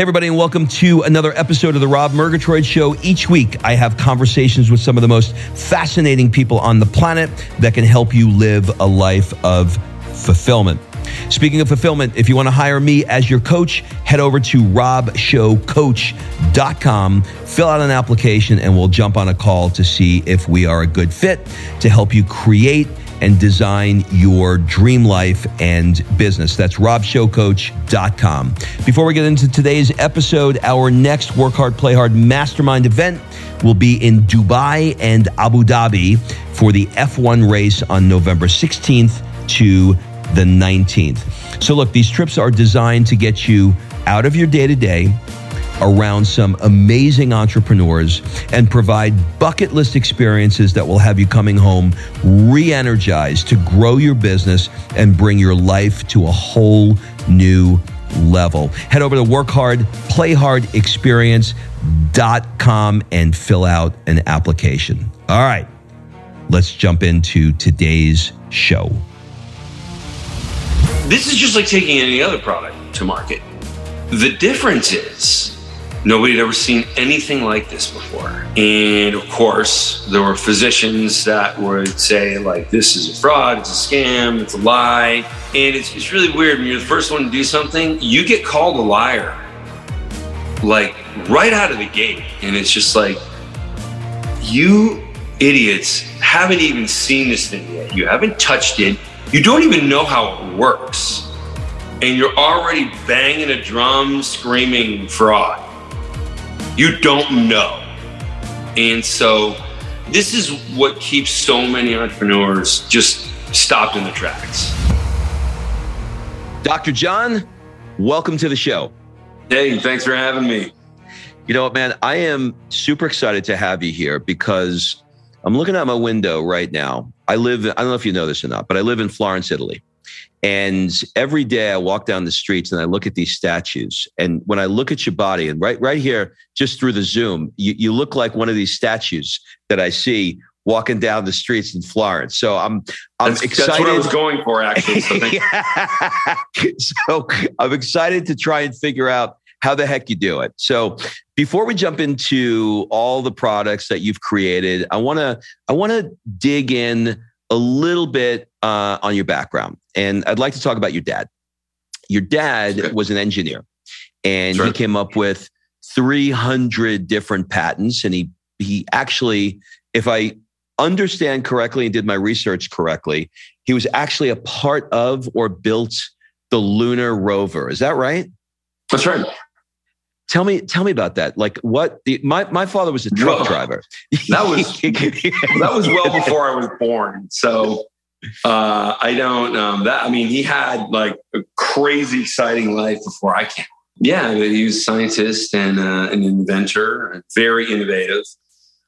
Hey, everybody, and welcome to another episode of the Rob Murgatroyd Show. Each week, I have conversations with some of the most fascinating people on the planet that can help you live a life of fulfillment. Speaking of fulfillment, if you want to hire me as your coach, head over to robshowcoach.com, fill out an application, and we'll jump on a call to see if we are a good fit to help you create and design your dream life and business. That's robshowcoach.com. Before we get into today's episode, our next Work Hard, Play Hard Mastermind event will be in Dubai and Abu Dhabi for the F1 race on November 16th to the 19th. So, look, these trips are designed to get you out of your day to day around some amazing entrepreneurs and provide bucket list experiences that will have you coming home re energized to grow your business and bring your life to a whole new level. Head over to workhardplayhardexperience.com and fill out an application. All right, let's jump into today's show. This is just like taking any other product to market. The difference is Nobody had ever seen anything like this before. And of course, there were physicians that would say, like, this is a fraud, it's a scam, it's a lie. And it's, it's really weird when you're the first one to do something, you get called a liar, like, right out of the gate. And it's just like, you idiots haven't even seen this thing yet. You haven't touched it. You don't even know how it works. And you're already banging a drum screaming fraud you don't know. And so this is what keeps so many entrepreneurs just stopped in the tracks. Dr. John, welcome to the show. Hey, thanks for having me. You know what, man? I am super excited to have you here because I'm looking out my window right now. I live, I don't know if you know this or not, but I live in Florence, Italy. And every day I walk down the streets and I look at these statues. And when I look at your body, and right, right here, just through the Zoom, you, you look like one of these statues that I see walking down the streets in Florence. So I'm I'm that's, excited. That's what I was going for, actually. So, so I'm excited to try and figure out how the heck you do it. So before we jump into all the products that you've created, I want to I want to dig in a little bit uh, on your background, and I'd like to talk about your dad. Your dad was an engineer, and sure. he came up with 300 different patents, and he he actually, if I understand correctly and did my research correctly, he was actually a part of or built the lunar rover. Is that right? That's right. Tell me, tell me about that. Like, what? The, my my father was a truck driver. That was that was well before I was born. So uh, I don't. Um, that I mean, he had like a crazy exciting life before I came. Yeah, he was a scientist and uh, an inventor, very innovative.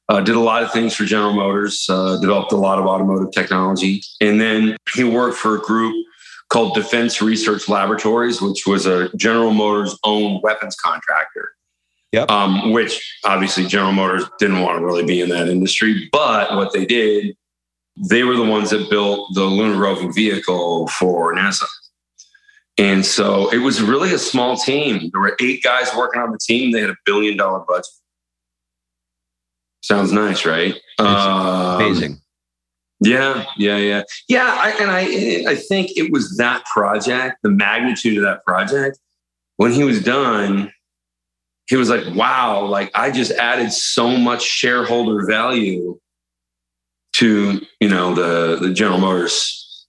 Uh, did a lot of things for General Motors. Uh, developed a lot of automotive technology, and then he worked for a group called Defense Research Laboratories, which was a General Motors owned weapons contractor. Yep. Um, which obviously General Motors didn't want to really be in that industry, but what they did, they were the ones that built the lunar roving vehicle for NASA. And so it was really a small team. There were eight guys working on the team. They had a billion dollar budget. Sounds nice, right? Amazing. Yeah, yeah, yeah, yeah. I, and I, I think it was that project, the magnitude of that project. When he was done, he was like, "Wow! Like I just added so much shareholder value to you know the the General Motors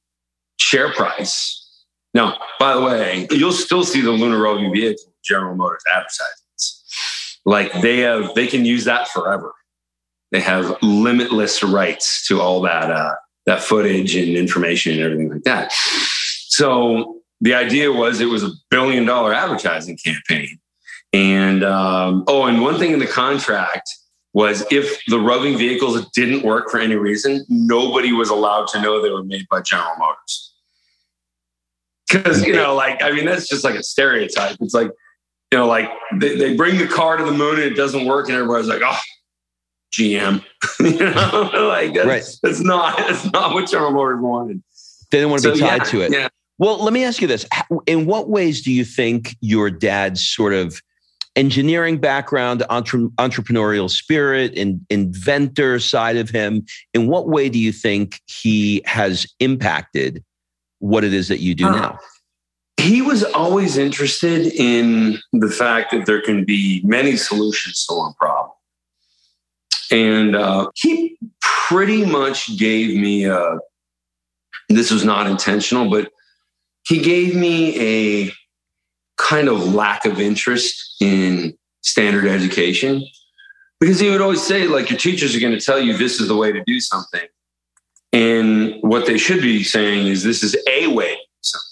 share price." Now, by the way, you'll still see the lunar roving vehicle General Motors advertisements. Like they have, they can use that forever they have limitless rights to all that uh, that footage and information and everything like that. So the idea was it was a billion dollar advertising campaign. And um, oh, and one thing in the contract was if the roving vehicles didn't work for any reason, nobody was allowed to know they were made by General Motors. Because, you know, like, I mean, that's just like a stereotype. It's like, you know, like they, they bring the car to the moon and it doesn't work, and everybody's like, oh, GM. you know, like that's, right. that's not that's not what General Motors wanted. They didn't want to so, be tied yeah, to it. Yeah. Well, let me ask you this: In what ways do you think your dad's sort of engineering background, entre- entrepreneurial spirit, and inventor side of him. In what way do you think he has impacted what it is that you do uh, now? He was always interested in the fact that there can be many solutions to one problem. And uh, he pretty much gave me a, this was not intentional, but he gave me a kind of lack of interest in standard education. Because he would always say like your teachers are going to tell you this is the way to do something. And what they should be saying is this is a way something.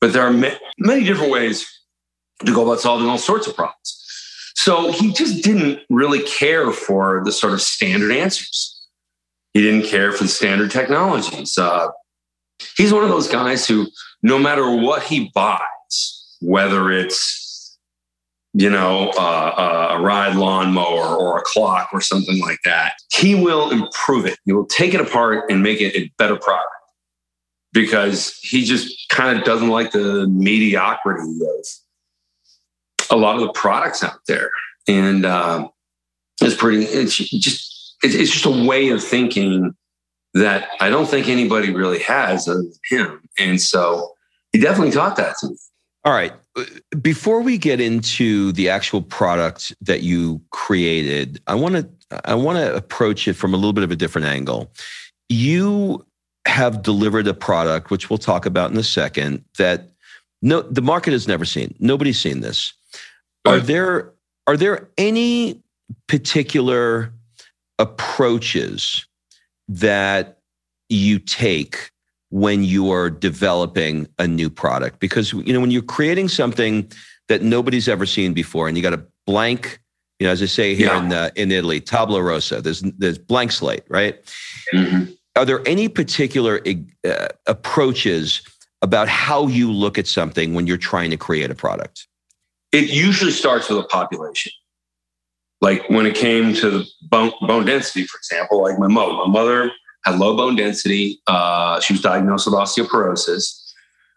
But there are ma- many different ways to go about solving all sorts of problems so he just didn't really care for the sort of standard answers he didn't care for the standard technologies uh, he's one of those guys who no matter what he buys, whether it's you know uh, a ride lawnmower or a clock or something like that, he will improve it. He will take it apart and make it a better product because he just kind of doesn't like the mediocrity of a lot of the products out there, and uh, it's pretty. It's just it's just a way of thinking that I don't think anybody really has of him. And so he definitely taught that to me. All right. Before we get into the actual product that you created, I want to I want to approach it from a little bit of a different angle. You have delivered a product which we'll talk about in a second that no the market has never seen. Nobody's seen this. Are there are there any particular approaches that you take when you are developing a new product because you know when you're creating something that nobody's ever seen before and you got a blank you know as i say here yeah. in uh, in italy tabula rosa there's there's blank slate right mm-hmm. are there any particular uh, approaches about how you look at something when you're trying to create a product it usually starts with a population like when it came to bone, bone density, for example, like my mother, my mother had low bone density. Uh, she was diagnosed with osteoporosis.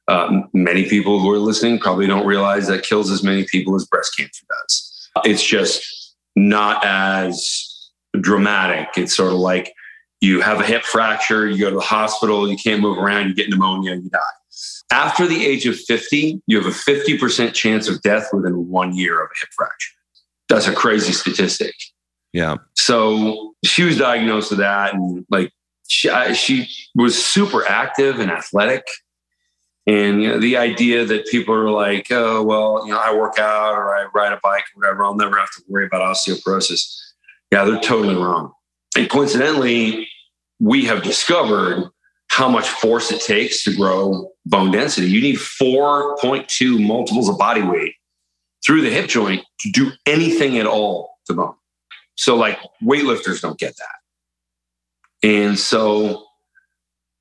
Um, many people who are listening probably don't realize that kills as many people as breast cancer does. It's just not as dramatic. It's sort of like you have a hip fracture, you go to the hospital, you can't move around, you get pneumonia, you die. After the age of 50, you have a 50% chance of death within one year of a hip fracture. That's a crazy statistic. Yeah. So she was diagnosed with that, and like she, she was super active and athletic. And you know, the idea that people are like, oh well, you know, I work out or I ride a bike or whatever, I'll never have to worry about osteoporosis. Yeah, they're totally wrong. And coincidentally, we have discovered how much force it takes to grow bone density. You need 4.2 multiples of body weight through the hip joint to do anything at all to bone. So, like, weightlifters don't get that. And so,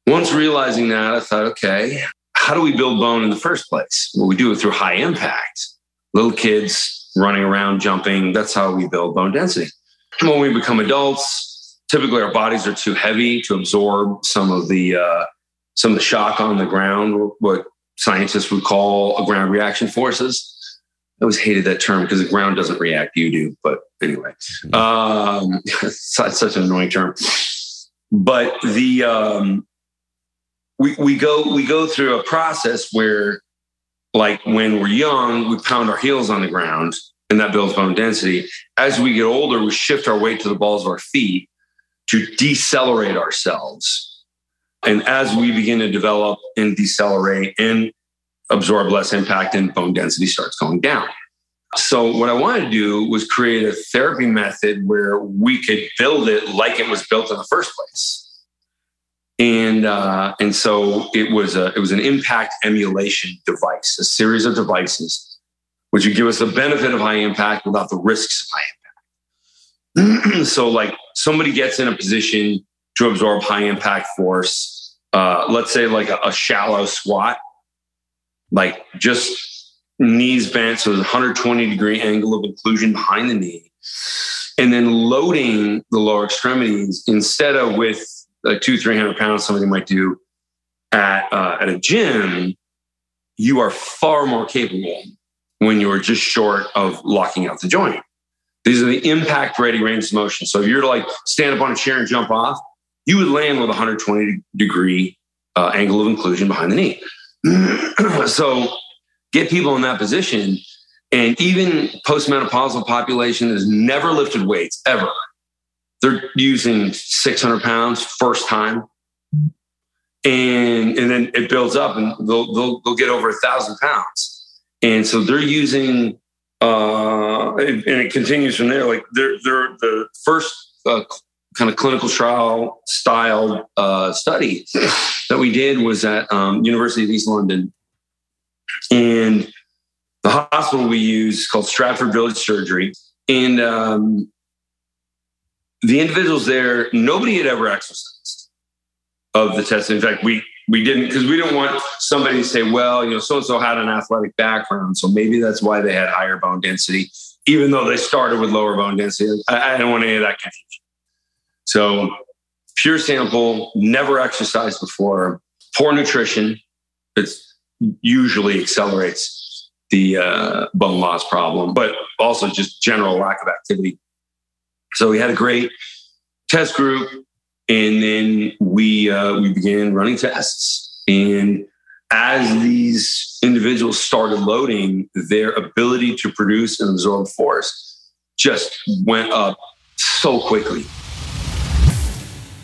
once realizing that, I thought, okay, how do we build bone in the first place? Well, we do it through high impact. Little kids running around, jumping, that's how we build bone density. When we become adults, typically our bodies are too heavy to absorb some of the uh, some of the shock on the ground, what scientists would call a ground reaction forces. I always hated that term because the ground doesn't react, you do. But anyway, mm-hmm. um, it's such an annoying term. But the um, we we go we go through a process where, like when we're young, we pound our heels on the ground, and that builds bone density. As we get older, we shift our weight to the balls of our feet to decelerate ourselves. And as we begin to develop and decelerate and absorb less impact and bone density starts going down. So what I wanted to do was create a therapy method where we could build it like it was built in the first place. And uh, and so it was a it was an impact emulation device, a series of devices which would give us the benefit of high impact without the risks of high impact. so like somebody gets in a position to absorb high impact force, uh, let's say like a, a shallow squat like just knees bent. So there's a 120 degree angle of inclusion behind the knee. And then loading the lower extremities instead of with like two, 300 pounds, somebody might do at, uh, at a gym, you are far more capable when you're just short of locking out the joint. These are the impact ready range of motion. So if you're to like stand up on a chair and jump off, you would land with a 120 degree uh, angle of inclusion behind the knee. so get people in that position. And even postmenopausal population that has never lifted weights ever. They're using 600 pounds first time. And, and then it builds up and they'll, they'll, they'll get over a thousand pounds. And so they're using, uh, and it continues from there. Like they're, they're the first uh, kind of clinical trial style uh, study that we did was at um, University of East London, and the hospital we use called Stratford Village Surgery, and um, the individuals there, nobody had ever exercised of the test. In fact, we we didn't because we didn't want somebody to say, well, you know, so and so had an athletic background, so maybe that's why they had higher bone density, even though they started with lower bone density. I, I don't want any of that confusion. So pure sample, never exercised before, poor nutrition. It usually accelerates the uh, bone loss problem, but also just general lack of activity. So we had a great test group, and then we uh, we began running tests. And as these individuals started loading, their ability to produce and absorb force just went up so quickly.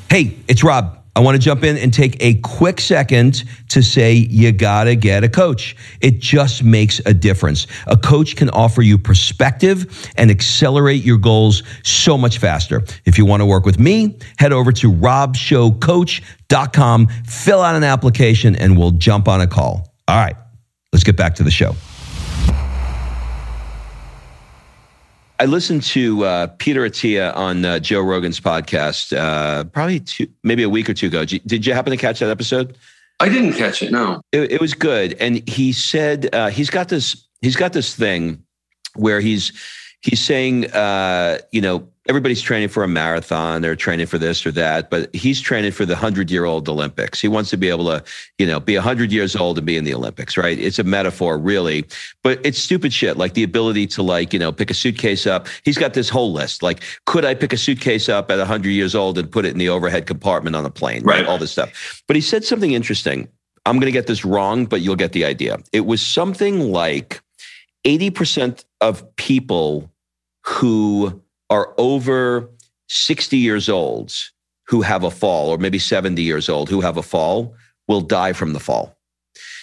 Hey, it's Rob. I want to jump in and take a quick second to say you got to get a coach. It just makes a difference. A coach can offer you perspective and accelerate your goals so much faster. If you want to work with me, head over to robshowcoach.com, fill out an application, and we'll jump on a call. All right, let's get back to the show. I listened to uh, Peter Attia on uh, Joe Rogan's podcast, uh, probably two, maybe a week or two ago. Did you happen to catch that episode? I didn't catch it. No, it, it was good. And he said uh, he's got this he's got this thing where he's he's saying, uh, you know, everybody's training for a marathon, they're training for this or that, but he's training for the hundred year old Olympics. He wants to be able to, you know, be hundred years old and be in the Olympics, right? It's a metaphor, really, but it's stupid shit. Like the ability to, like, you know, pick a suitcase up. He's got this whole list. Like, could I pick a suitcase up at hundred years old and put it in the overhead compartment on a plane? Right. right? All this stuff. But he said something interesting. I'm going to get this wrong, but you'll get the idea. It was something like 80% of people who are over 60 years old who have a fall, or maybe 70 years old who have a fall, will die from the fall.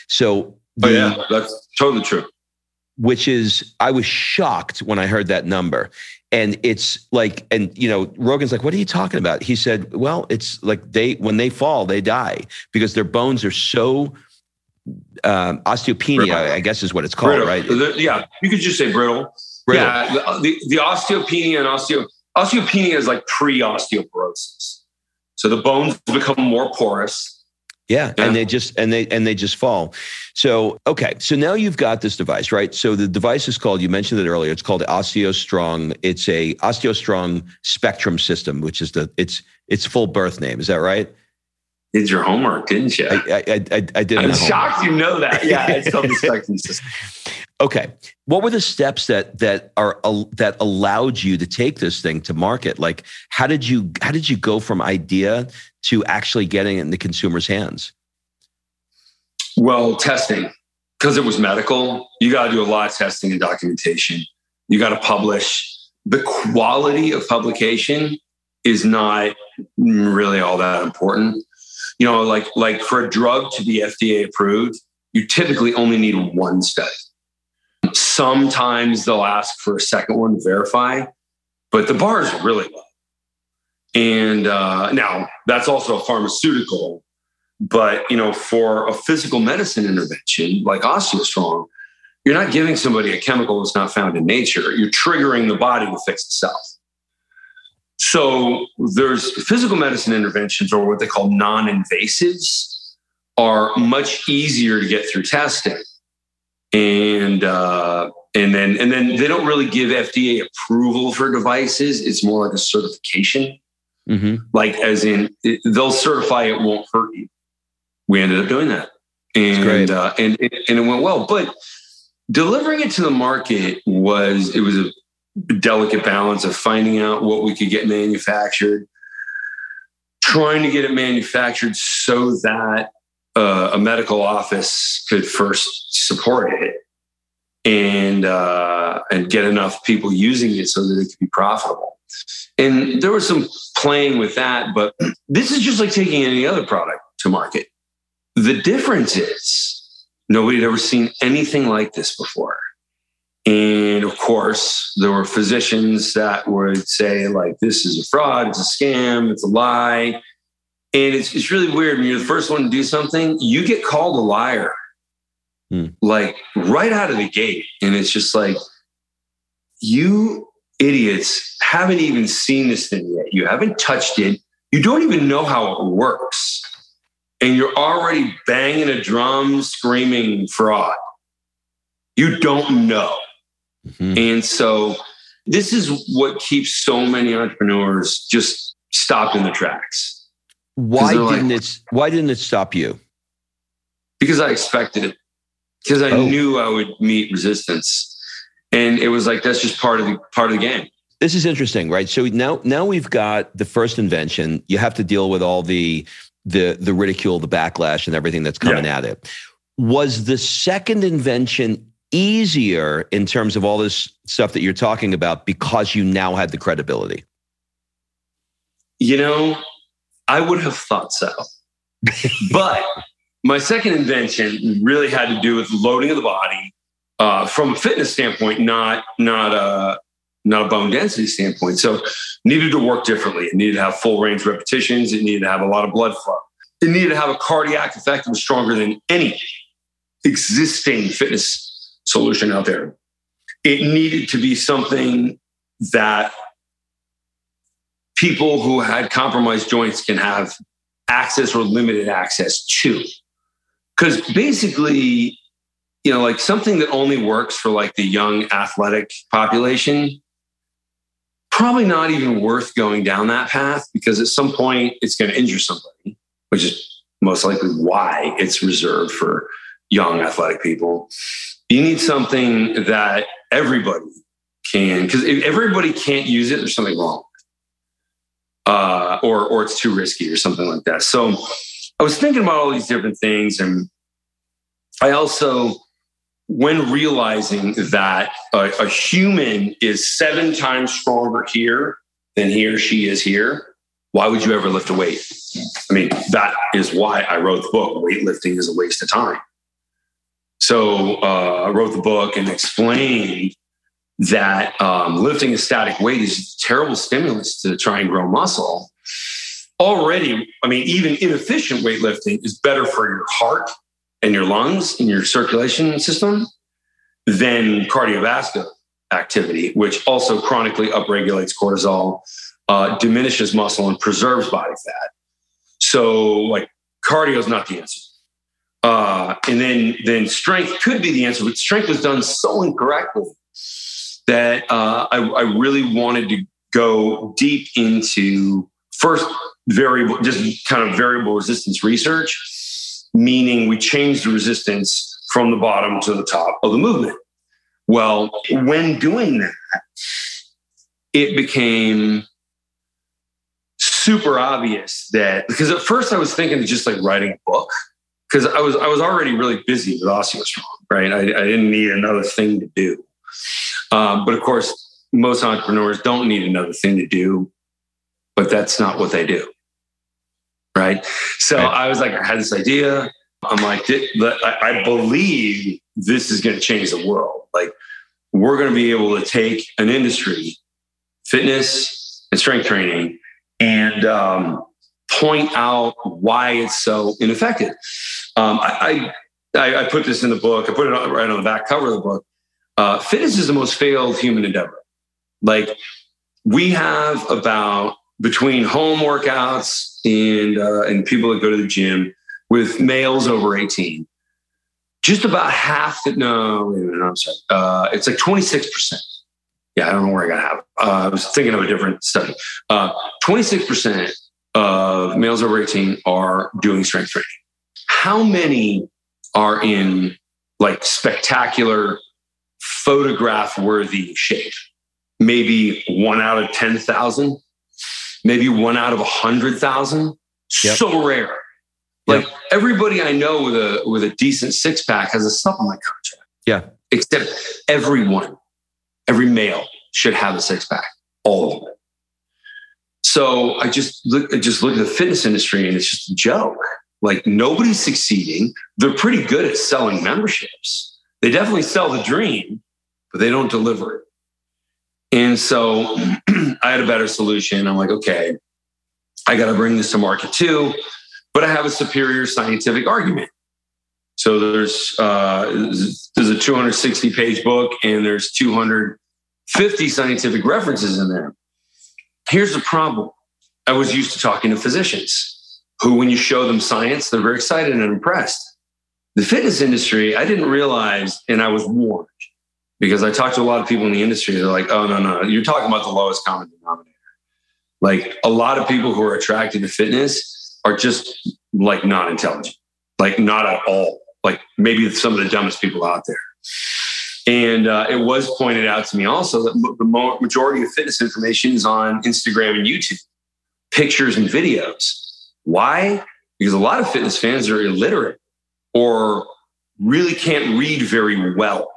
So, the, oh, yeah, that's totally true. Which is, I was shocked when I heard that number. And it's like, and you know, Rogan's like, what are you talking about? He said, well, it's like they, when they fall, they die because their bones are so um, osteopenia, brittle. I guess is what it's called, brittle. right? Yeah, you could just say brittle. Yeah, the, uh, the, the osteopenia and osteo osteopenia is like pre-osteoporosis. So the bones become more porous. Yeah, yeah, and they just and they and they just fall. So okay, so now you've got this device, right? So the device is called. You mentioned it earlier. It's called OsteoStrong. It's a OsteoStrong Spectrum system, which is the its its full birth name. Is that right? Did your homework, didn't you? I I, I, I did. I'm shocked you know that. Yeah, it's called the Spectrum system. Okay, what were the steps that that are that allowed you to take this thing to market? Like, how did you how did you go from idea to actually getting it in the consumer's hands? Well, testing because it was medical. You got to do a lot of testing and documentation. You got to publish. The quality of publication is not really all that important. You know, like like for a drug to be FDA approved, you typically only need one study Sometimes they'll ask for a second one to verify, but the bar is really low. And uh, now that's also a pharmaceutical, but you know, for a physical medicine intervention like OsteoStrong, you're not giving somebody a chemical that's not found in nature. You're triggering the body to fix itself. So there's physical medicine interventions, or what they call non-invasives, are much easier to get through testing and uh, and then and then they don't really give FDA approval for devices. It's more like a certification, mm-hmm. like as in it, they'll certify it won't hurt you. We ended up doing that, and uh, and and it went well. But delivering it to the market was it was a delicate balance of finding out what we could get manufactured, trying to get it manufactured so that uh, a medical office could first support it and uh, and get enough people using it so that it could be profitable. And there was some playing with that, but this is just like taking any other product to market. The difference is nobody had ever seen anything like this before. And of course, there were physicians that would say, like, this is a fraud, it's a scam, it's a lie. And it's, it's really weird when you're the first one to do something, you get called a liar, hmm. like right out of the gate. And it's just like, you idiots haven't even seen this thing yet. You haven't touched it. You don't even know how it works. And you're already banging a drum, screaming fraud. You don't know. Mm-hmm. And so this is what keeps so many entrepreneurs just stopped in the tracks. Why didn't like, it why didn't it stop you? Because I expected it. Because I oh. knew I would meet resistance. And it was like that's just part of the part of the game. This is interesting, right? So now now we've got the first invention. You have to deal with all the the the ridicule, the backlash, and everything that's coming yeah. at it. Was the second invention easier in terms of all this stuff that you're talking about because you now had the credibility? You know, I would have thought so. but my second invention really had to do with loading of the body uh, from a fitness standpoint, not not a not a bone density standpoint. So needed to work differently. It needed to have full range repetitions. It needed to have a lot of blood flow. It needed to have a cardiac effect that was stronger than any existing fitness solution out there. It needed to be something that people who had compromised joints can have access or limited access to. Because basically, you know, like something that only works for like the young athletic population, probably not even worth going down that path because at some point it's going to injure somebody, which is most likely why it's reserved for young athletic people you need something that everybody can, because if everybody can't use it, there's something wrong. Uh, or, or it's too risky or something like that. So I was thinking about all these different things. And I also, when realizing that a, a human is seven times stronger here than he or she is here, why would you ever lift a weight? I mean, that is why I wrote the book. Weightlifting is a waste of time. So uh, I wrote the book and explained that um, lifting a static weight is a terrible stimulus to try and grow muscle. Already, I mean, even inefficient weightlifting is better for your heart and your lungs and your circulation system than cardiovascular activity, which also chronically upregulates cortisol, uh, diminishes muscle, and preserves body fat. So, like, cardio is not the answer. Uh, and then then strength could be the answer, but strength was done so incorrectly that uh, I, I really wanted to go deep into first variable, just kind of variable resistance research, meaning we change the resistance from the bottom to the top of the movement. Well, when doing that, it became super obvious that because at first I was thinking of just like writing a book because I was I was already really busy with OsteoStrong, right? I, I didn't need another thing to do. Um, but of course, most entrepreneurs don't need another thing to do, but that's not what they do, right? So right. I was like, I had this idea. I'm like, I believe this is going to change the world. Like, we're going to be able to take an industry, fitness and strength training, and um, point out why it's so ineffective. Um, I, I, I, put this in the book. I put it right on the back cover of the book. Uh, fitness is the most failed human endeavor. Like we have about between home workouts and uh, and people that go to the gym with males over 18, just about half that. No, no, I'm sorry. Uh, it's like 26 percent. Yeah, I don't know where I got half. Uh, I was thinking of a different study. Uh, 26 percent of males over 18 are doing strength training. How many are in like spectacular photograph worthy shape. Maybe one out of 10,000, maybe one out of a 100,000. Yep. So rare. Like yep. everybody I know with a with a decent six pack has a supplement contract. Yeah. Except everyone, every male should have a six pack. All of them. So I just look, I just look at the fitness industry and it's just a joke. Like nobody's succeeding. They're pretty good at selling memberships. They definitely sell the dream, but they don't deliver it. And so I had a better solution. I'm like, okay, I got to bring this to market too, but I have a superior scientific argument. So there's uh, there's a 260 page book and there's 250 scientific references in there. Here's the problem. I was used to talking to physicians who, when you show them science, they're very excited and impressed. The fitness industry, I didn't realize, and I was warned because I talked to a lot of people in the industry. They're like, oh, no, no, you're talking about the lowest common denominator. Like a lot of people who are attracted to fitness are just like not intelligent, like not at all. Like maybe some of the dumbest people out there. And uh, it was pointed out to me also that the majority of fitness information is on Instagram and YouTube, pictures and videos. Why? Because a lot of fitness fans are illiterate or really can't read very well.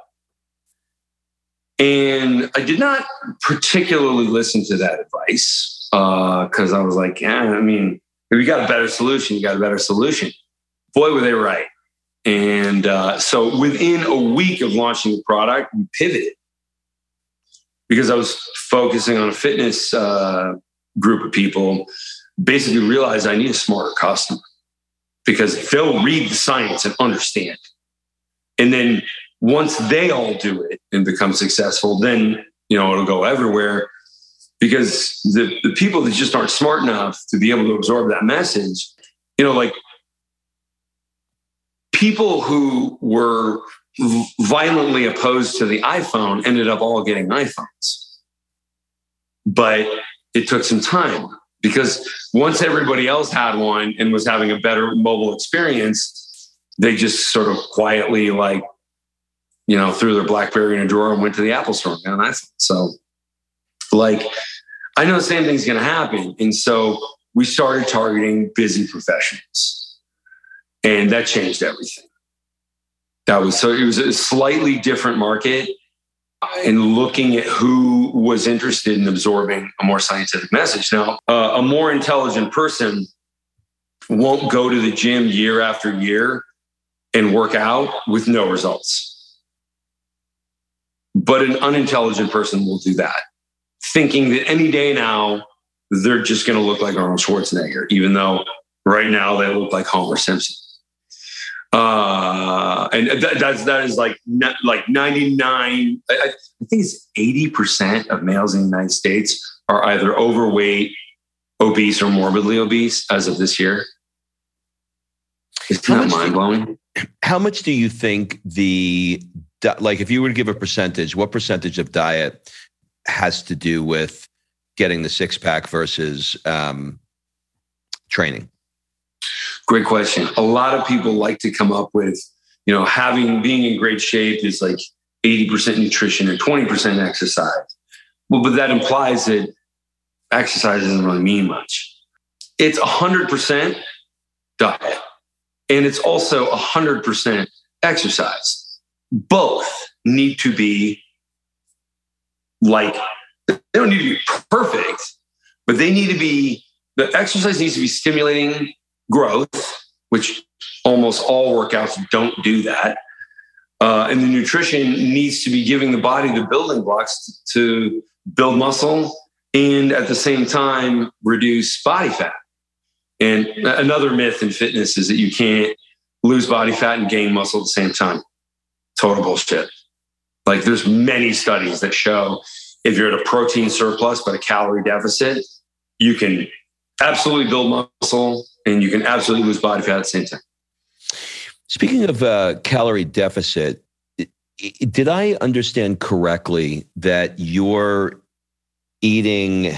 And I did not particularly listen to that advice because uh, I was like, yeah, I mean, if you got a better solution, you got a better solution. Boy, were they right. And uh, so within a week of launching the product, we pivoted because I was focusing on a fitness uh, group of people basically realized I need a smarter customer because they'll read the science and understand. And then once they all do it and become successful, then you know it'll go everywhere because the, the people that just aren't smart enough to be able to absorb that message, you know, like people who were violently opposed to the iPhone ended up all getting iPhones. But it took some time because once everybody else had one and was having a better mobile experience, they just sort of quietly like, you know, threw their BlackBerry in a drawer and went to the Apple store. And that's so like, I know the same thing's going to happen. And so we started targeting busy professionals and that changed everything. That was so it was a slightly different market and looking at who was interested in absorbing a more scientific message. Now, uh, a more intelligent person won't go to the gym year after year and work out with no results. But an unintelligent person will do that, thinking that any day now they're just going to look like Arnold Schwarzenegger, even though right now they look like Homer Simpson. Uh, and that, that's that is like like ninety nine. I, I think it's eighty percent of males in the United States are either overweight, obese, or morbidly obese as of this year. It's not mind blowing. How much do you think the like if you were to give a percentage, what percentage of diet has to do with getting the six pack versus um, training? Great question. A lot of people like to come up with, you know, having being in great shape is like 80% nutrition and 20% exercise. Well, but that implies that exercise doesn't really mean much. It's 100% diet and it's also 100% exercise. Both need to be like, they don't need to be perfect, but they need to be, the exercise needs to be stimulating growth, which almost all workouts don't do that. Uh, and the nutrition needs to be giving the body the building blocks to build muscle and at the same time reduce body fat. And another myth in fitness is that you can't lose body fat and gain muscle at the same time. Total bullshit. Like there's many studies that show if you're at a protein surplus but a calorie deficit, you can absolutely build muscle and you can absolutely lose body fat at the same time. Speaking of uh, calorie deficit, did I understand correctly that you're eating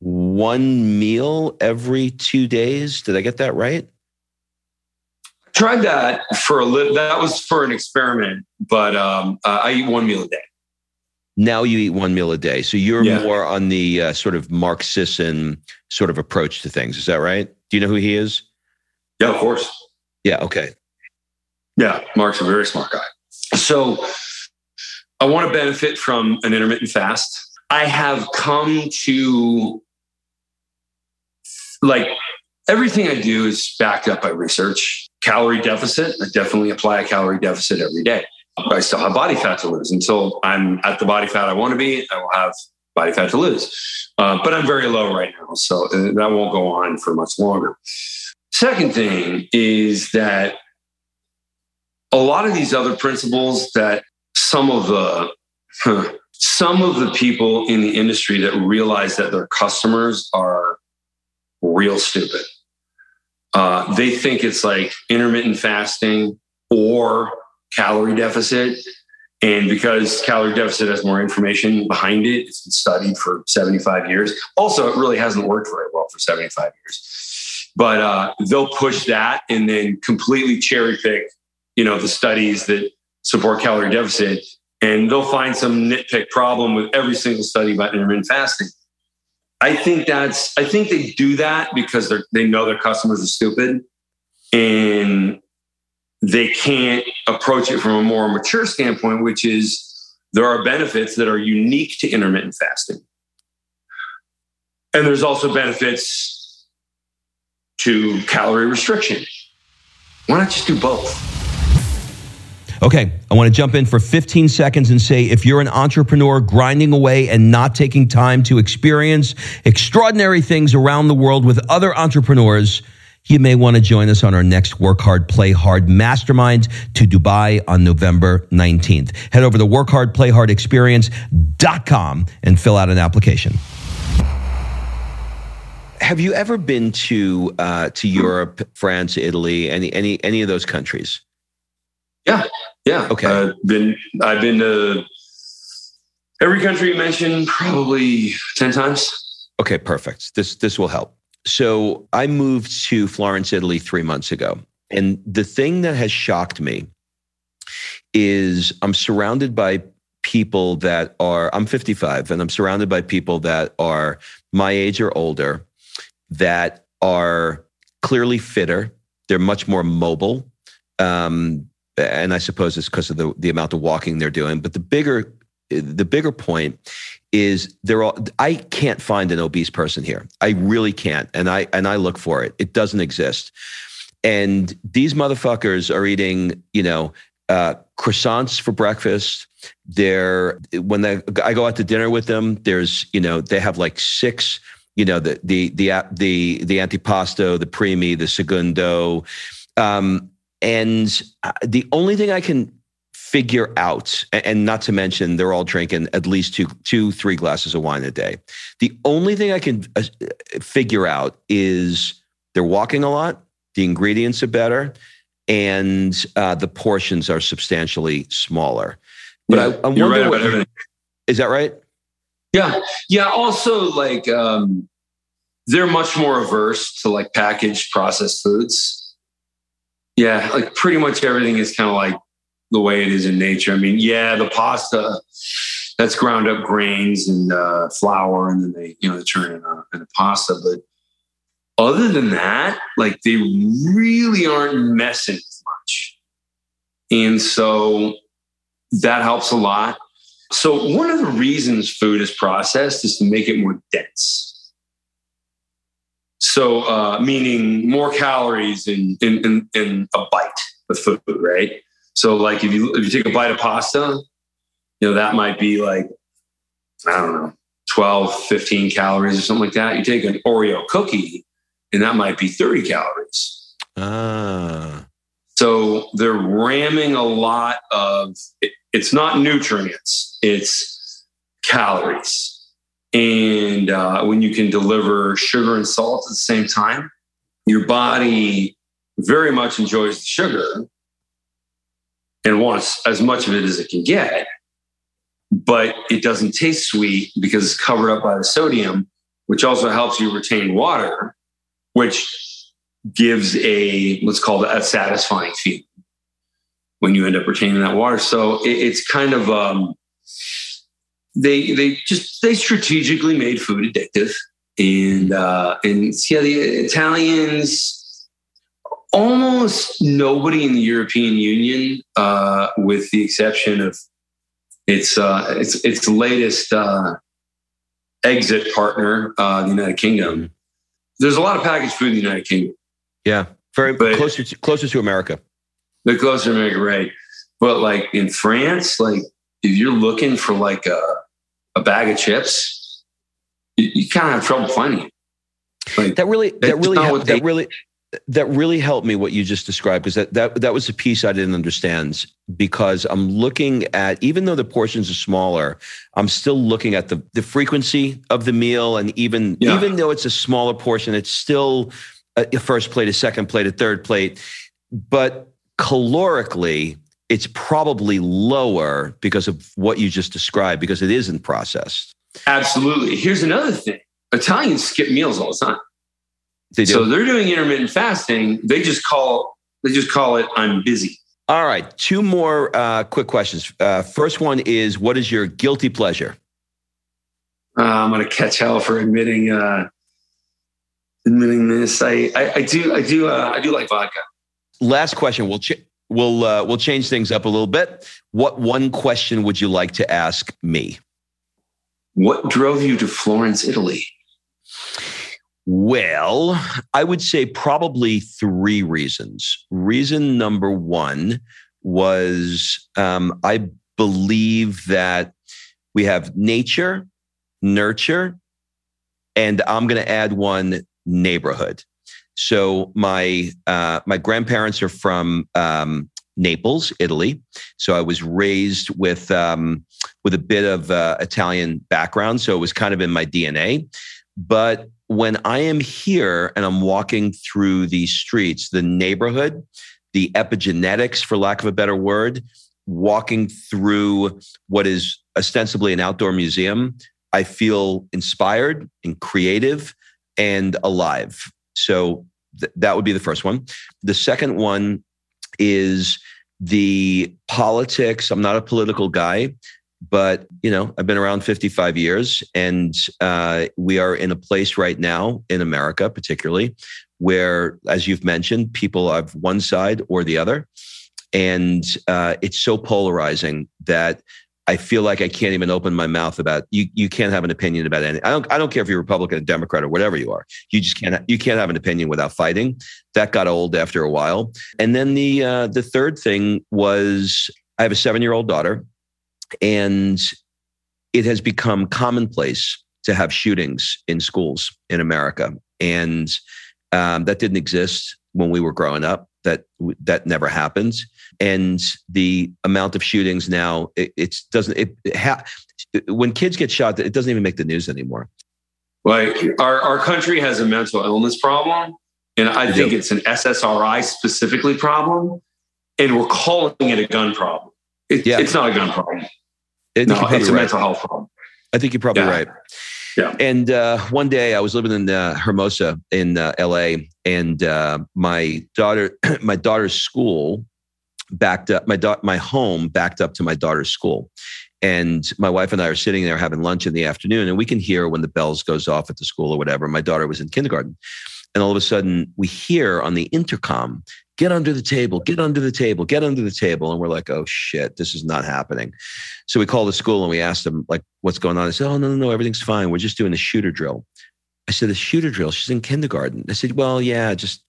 one meal every two days? Did I get that right? Tried that for a little. That was for an experiment, but um, uh, I eat one meal a day. Now you eat one meal a day, so you're yeah. more on the uh, sort of Mark Sisson sort of approach to things. Is that right? Do you know who he is? Yeah, of course. Yeah. Okay. Yeah, Mark's a very smart guy. So I want to benefit from an intermittent fast. I have come to like everything I do is backed up by research. Calorie deficit, I definitely apply a calorie deficit every day. I still have body fat to lose until I'm at the body fat I want to be. I will have body fat to lose, uh, but I'm very low right now, so uh, that won't go on for much longer. Second thing is that a lot of these other principles that some of the some of the people in the industry that realize that their customers are real stupid. Uh, they think it's like intermittent fasting or calorie deficit. And because calorie deficit has more information behind it, it's been studied for 75 years. Also, it really hasn't worked very well for 75 years. But uh, they'll push that and then completely cherry pick, you know, the studies that support calorie deficit, and they'll find some nitpick problem with every single study about intermittent fasting. I think that's I think they do that because they they know their customers are stupid and they can't approach it from a more mature standpoint, which is there are benefits that are unique to intermittent fasting. And there's also benefits to calorie restriction. Why not just do both? Okay, I want to jump in for 15 seconds and say if you're an entrepreneur grinding away and not taking time to experience extraordinary things around the world with other entrepreneurs, you may want to join us on our next Work Hard, Play Hard Mastermind to Dubai on November 19th. Head over to workhardplayhardexperience.com and fill out an application. Have you ever been to uh, to Europe, France, Italy, any any any of those countries? Yeah, yeah. Okay. I've been I've been to every country you mentioned probably ten times. Okay, perfect. This this will help. So I moved to Florence, Italy, three months ago, and the thing that has shocked me is I'm surrounded by people that are I'm 55 and I'm surrounded by people that are my age or older that are clearly fitter. They're much more mobile. Um, and I suppose it's because of the the amount of walking they're doing. But the bigger the bigger point is there are I can't find an obese person here. I really can't. And I and I look for it. It doesn't exist. And these motherfuckers are eating, you know, uh, croissants for breakfast. They're when they, I go out to dinner with them. There's, you know, they have like six, you know, the the the the the antipasto, the primi, the segundo. Um, and uh, the only thing I can figure out, and not to mention they're all drinking at least two, two, three glasses of wine a day. The only thing I can uh, figure out is they're walking a lot, the ingredients are better, and uh, the portions are substantially smaller. But yeah, I, am wondering, right what, is that right? Yeah, yeah. Also, like um, they're much more averse to like packaged processed foods. Yeah, like pretty much everything is kind of like the way it is in nature. I mean, yeah, the pasta that's ground up grains and uh, flour, and then they you know they turn in a, in a pasta. But other than that, like they really aren't messing much, and so that helps a lot. So one of the reasons food is processed is to make it more dense. So, uh, meaning more calories in, in, in, in a bite of food, right? So, like if you if you take a bite of pasta, you know that might be like I don't know 12, 15 calories or something like that. You take an Oreo cookie, and that might be 30 calories. Ah. So they're ramming a lot of. it's not nutrients; it's calories. And uh, when you can deliver sugar and salt at the same time, your body very much enjoys the sugar and wants as much of it as it can get. But it doesn't taste sweet because it's covered up by the sodium, which also helps you retain water, which gives a what's called a satisfying feeling when you end up retaining that water. So it, it's kind of um, they they just they strategically made food addictive, and uh, and yeah, the Italians almost nobody in the European Union, uh, with the exception of its uh, its its latest uh, exit partner, uh, the United Kingdom. There's a lot of packaged food in the United Kingdom. Yeah, very but closer to, closer to America. The closer to America, right? But like in France, like if you're looking for like a, a bag of chips, you, you kind of have trouble finding it. Like that really, that really, that really, that really helped me what you just described because that, that that was a piece I didn't understand because I'm looking at even though the portions are smaller, I'm still looking at the the frequency of the meal and even yeah. even though it's a smaller portion, it's still a, a first plate, a second plate, a third plate, but calorically it's probably lower because of what you just described because it isn't processed. Absolutely. Here's another thing: Italians skip meals all the time. They do. So they're doing intermittent fasting. They just call they just call it I'm busy. All right, two more uh, quick questions. Uh, first one is, what is your guilty pleasure? Uh, I'm going to catch hell for admitting uh, admitting this. I, I, I do I do uh, I do like vodka. Last question. We'll ch- we'll uh, we'll change things up a little bit. What one question would you like to ask me? What drove you to Florence, Italy? Well, I would say probably three reasons. Reason number one was um, I believe that we have nature, nurture, and I'm going to add one neighborhood. So my uh, my grandparents are from um, Naples, Italy. So I was raised with um, with a bit of uh, Italian background. So it was kind of in my DNA. But when I am here and I'm walking through these streets, the neighborhood, the epigenetics, for lack of a better word, walking through what is ostensibly an outdoor museum, I feel inspired and creative and alive. So th- that would be the first one. The second one is the politics. I'm not a political guy, but you know i've been around 55 years and uh, we are in a place right now in america particularly where as you've mentioned people have one side or the other and uh, it's so polarizing that I feel like I can't even open my mouth about you. You can't have an opinion about anything. I don't. I don't care if you're Republican, or Democrat, or whatever you are. You just can't. You can't have an opinion without fighting. That got old after a while. And then the uh, the third thing was I have a seven year old daughter, and it has become commonplace to have shootings in schools in America. And um, that didn't exist when we were growing up. That that never happened. And the amount of shootings now, it it's doesn't. It, it ha- when kids get shot, it doesn't even make the news anymore. Like our our country has a mental illness problem, and I think it's an SSRI specifically problem, and we're calling it a gun problem. It, yeah. It's not a gun problem. I no, it's a right. mental health problem. I think you're probably yeah. right. Yeah. And uh, one day I was living in uh, Hermosa in uh, L.A. and uh, my daughter, my daughter's school backed up. My da- my home backed up to my daughter's school, and my wife and I are sitting there having lunch in the afternoon, and we can hear when the bells goes off at the school or whatever. My daughter was in kindergarten, and all of a sudden we hear on the intercom get under the table, get under the table, get under the table. And we're like, oh shit, this is not happening. So we called the school and we asked them, like, what's going on? They said, oh, no, no, no, everything's fine. We're just doing the shooter drill. I said, the shooter drill? She's in kindergarten. I said, well, yeah, just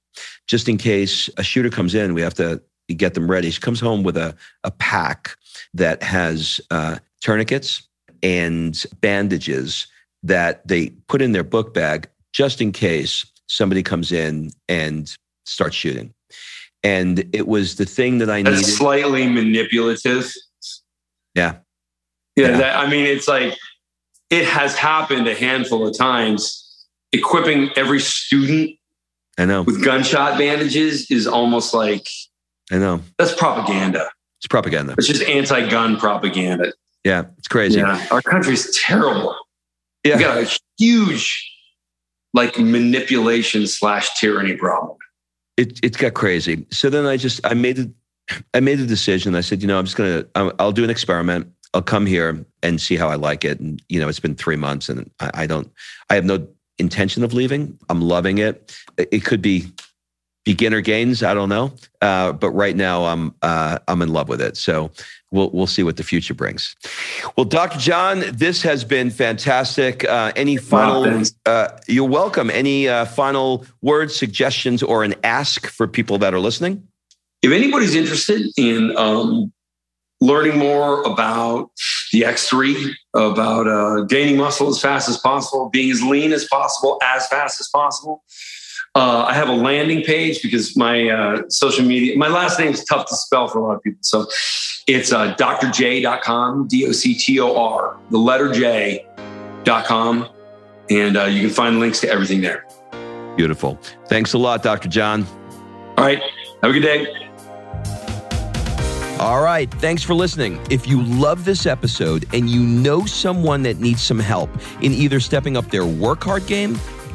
just in case a shooter comes in, we have to get them ready. She comes home with a, a pack that has uh, tourniquets and bandages that they put in their book bag just in case somebody comes in and starts shooting and it was the thing that I That's needed. Slightly manipulative. Yeah. Yeah. yeah. That, I mean, it's like it has happened a handful of times. Equipping every student I know with gunshot bandages is almost like I know that's propaganda. It's propaganda. It's just anti-gun propaganda. Yeah, it's crazy. Yeah, our country's terrible. Yeah, we got a huge like manipulation slash tyranny problem. It it got crazy. So then I just I made it. I made a decision. I said, you know, I'm just gonna I'll do an experiment. I'll come here and see how I like it. And you know, it's been three months, and I, I don't. I have no intention of leaving. I'm loving it. It could be beginner gains. I don't know, uh, but right now I'm uh, I'm in love with it. So we'll we'll see what the future brings. Well, Dr. John, this has been fantastic. Uh, any final? Uh, you're welcome. Any uh, final words, suggestions, or an ask for people that are listening? If anybody's interested in um, learning more about the X3, about uh, gaining muscle as fast as possible, being as lean as possible, as fast as possible. Uh, I have a landing page because my uh, social media, my last name is tough to spell for a lot of people. So it's uh, drj.com, D O C T O R, the letter J.com. And uh, you can find links to everything there. Beautiful. Thanks a lot, Dr. John. All right. Have a good day. All right. Thanks for listening. If you love this episode and you know someone that needs some help in either stepping up their work hard game